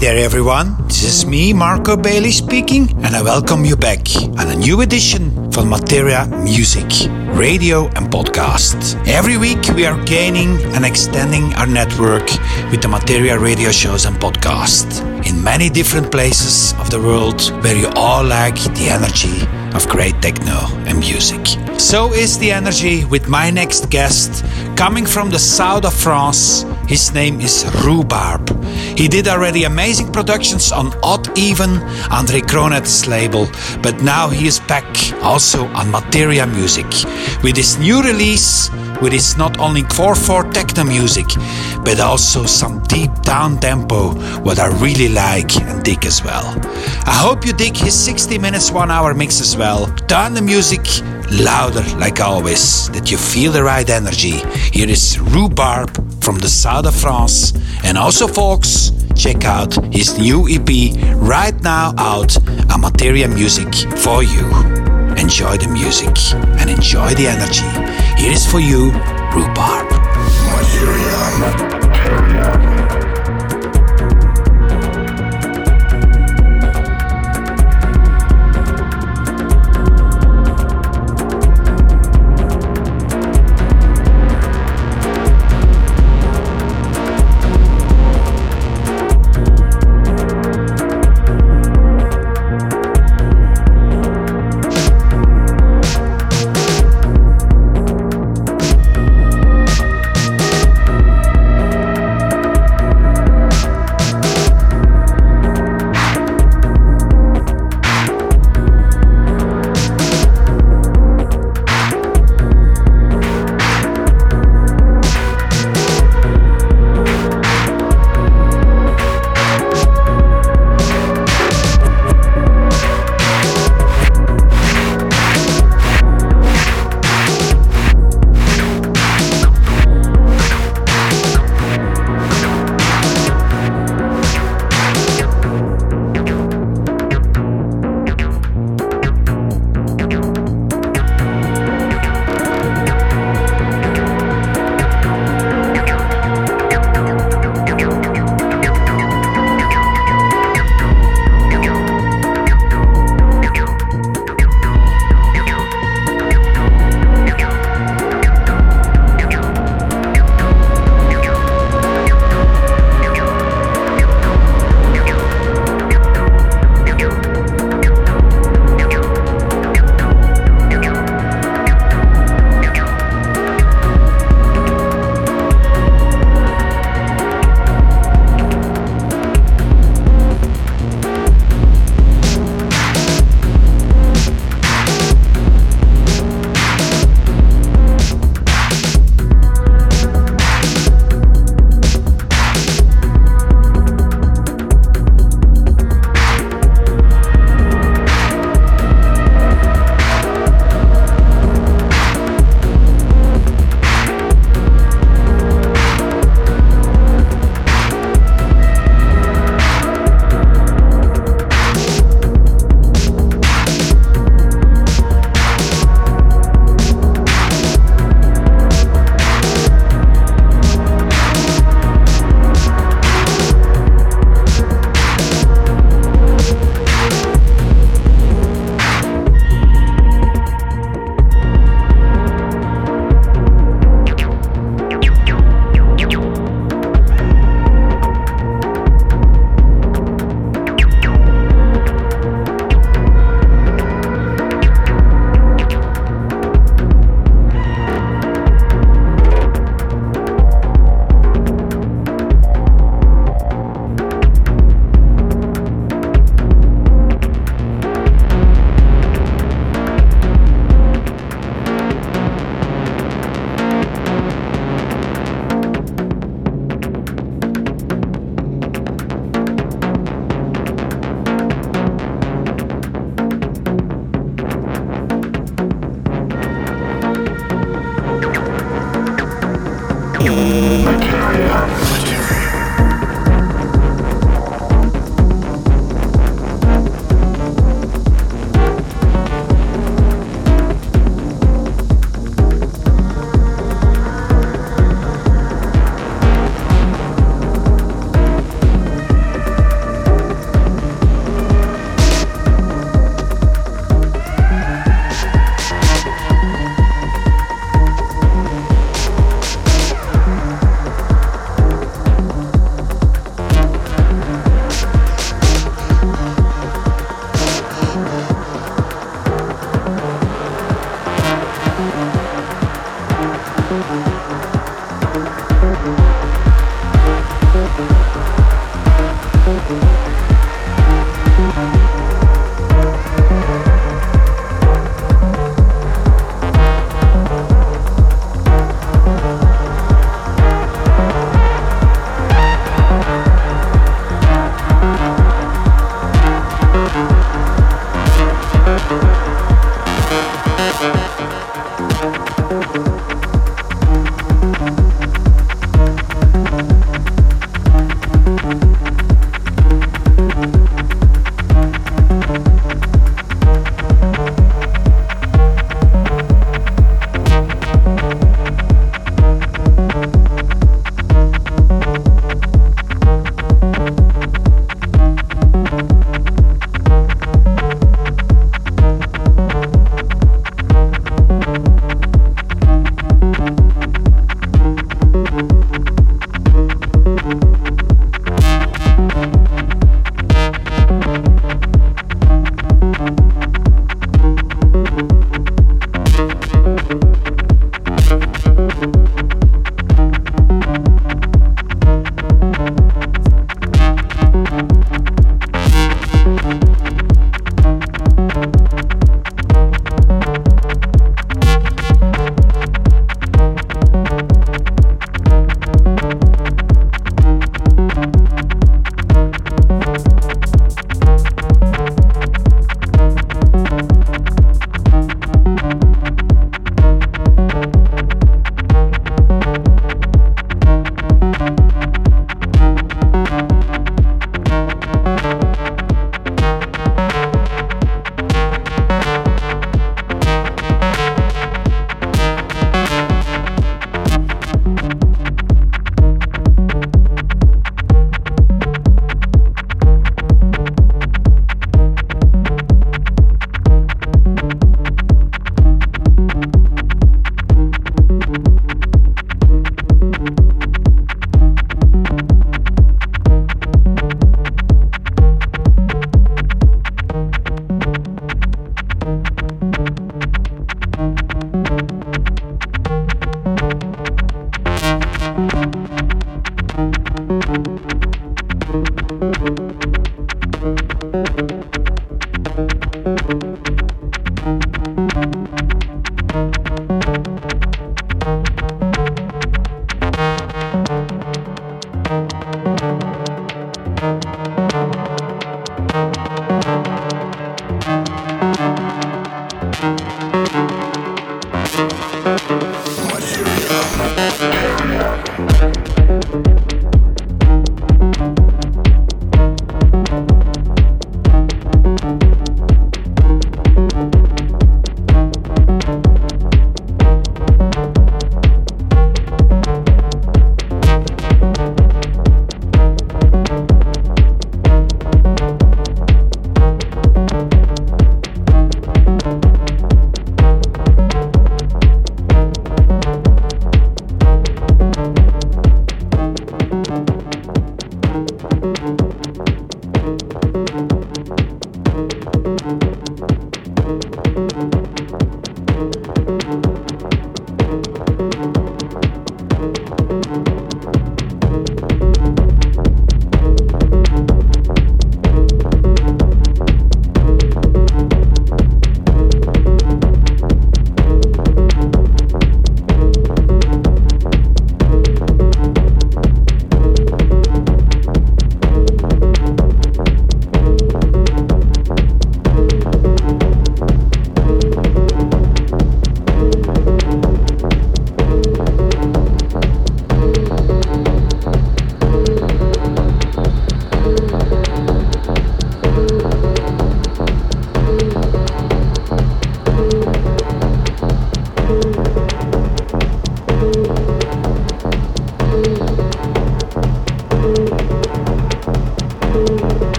there, everyone. This is me, Marco Bailey, speaking, and I welcome you back on a new edition from Materia Music, radio and podcast. Every week, we are gaining and extending our network with the Materia radio shows and podcasts in many different places of the world where you all like the energy of great techno and music. So is the energy with my next guest coming from the south of France. His name is Rhubarb. He did already amazing productions on Odd Even, Andre Kronert's label, but now he is back also on Materia Music with his new release with his not only 4-4 techno music, but also some deep down tempo, what I really like and dig as well. I hope you dig his 60 minutes 1 hour mix as well. Turn the music louder like always, that you feel the right energy. Here is Rhubarb from the south of France. And also folks, check out his new EP right now out on Materia Music for you. Enjoy the music and enjoy the energy. Here is for you, Rhubarb.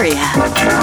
Materia.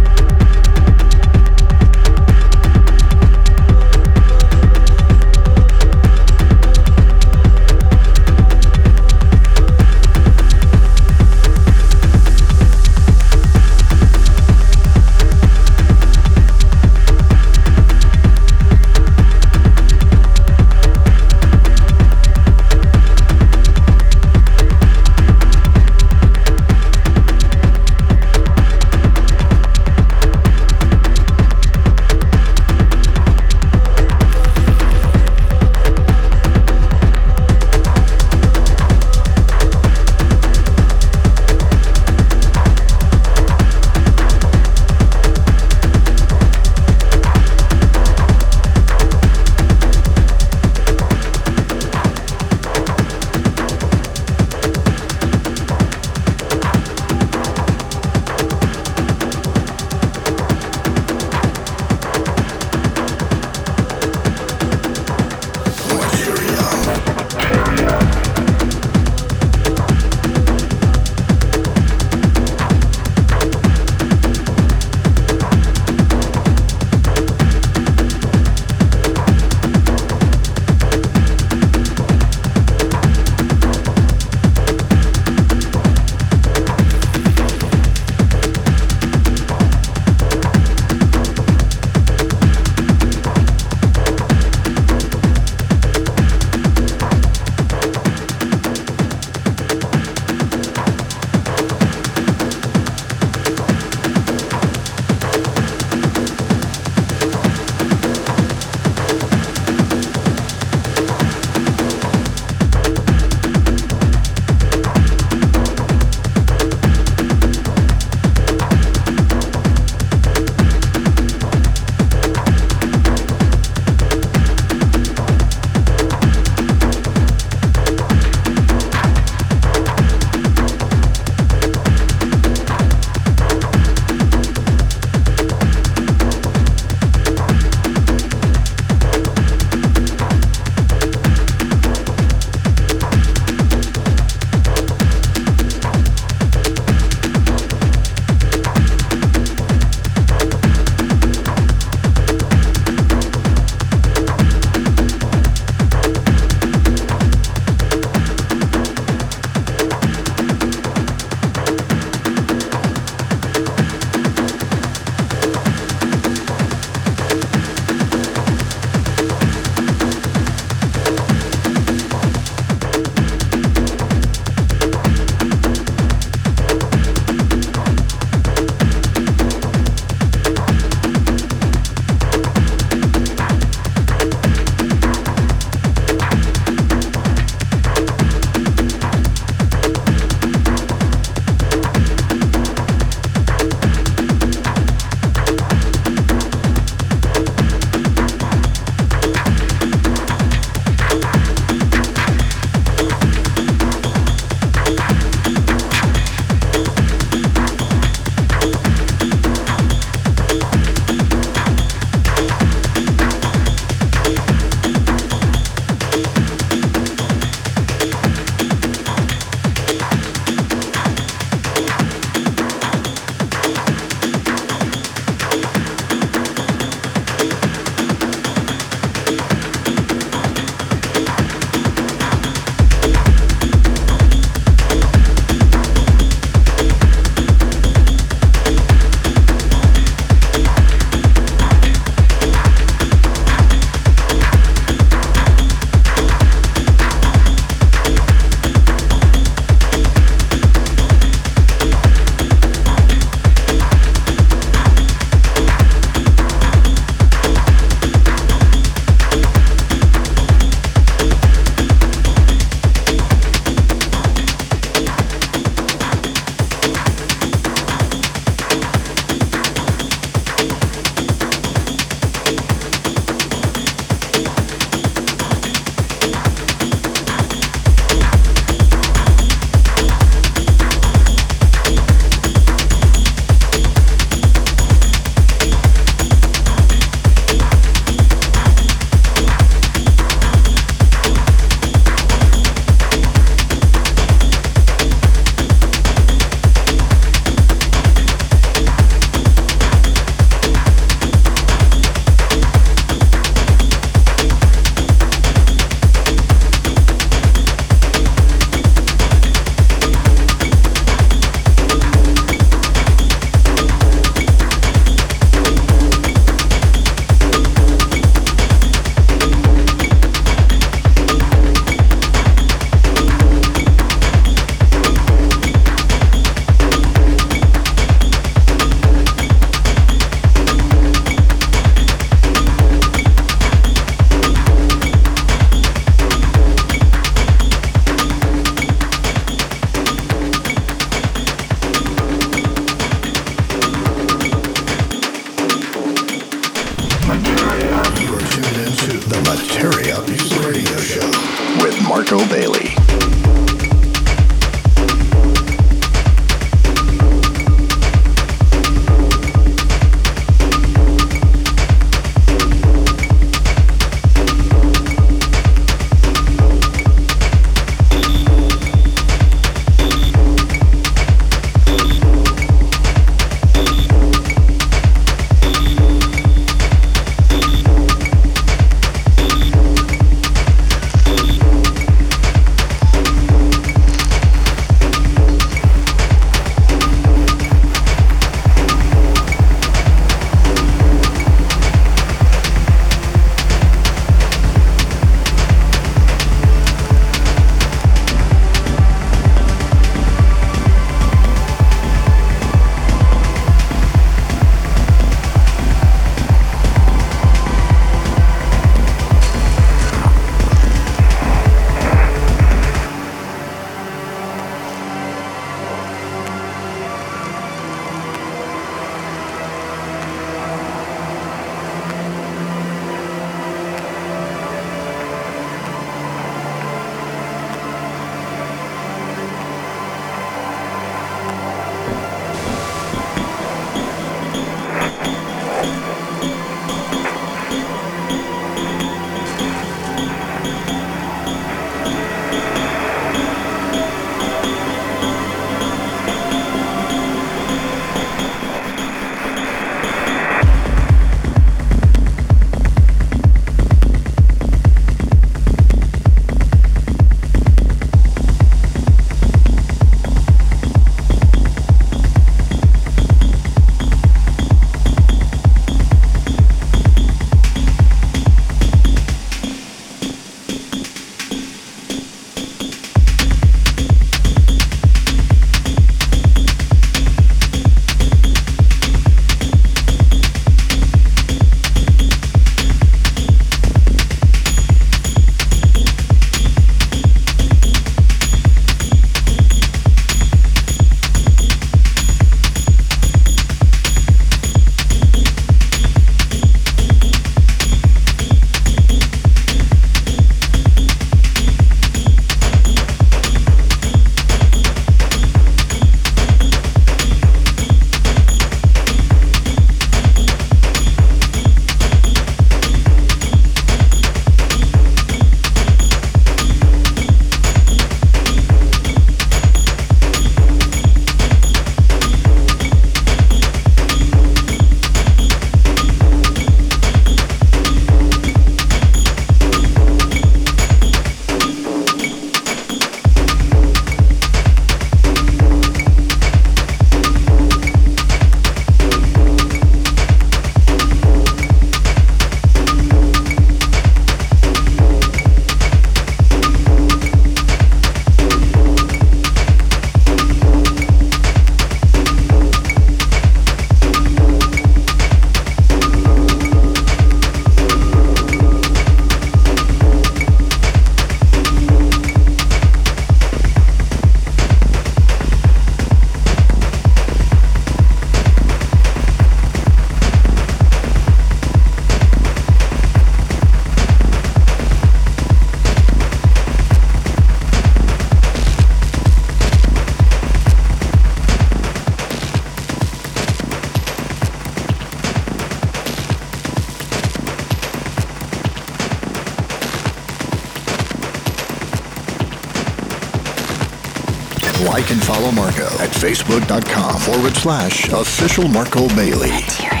facebook.com forward slash official Marco Bailey.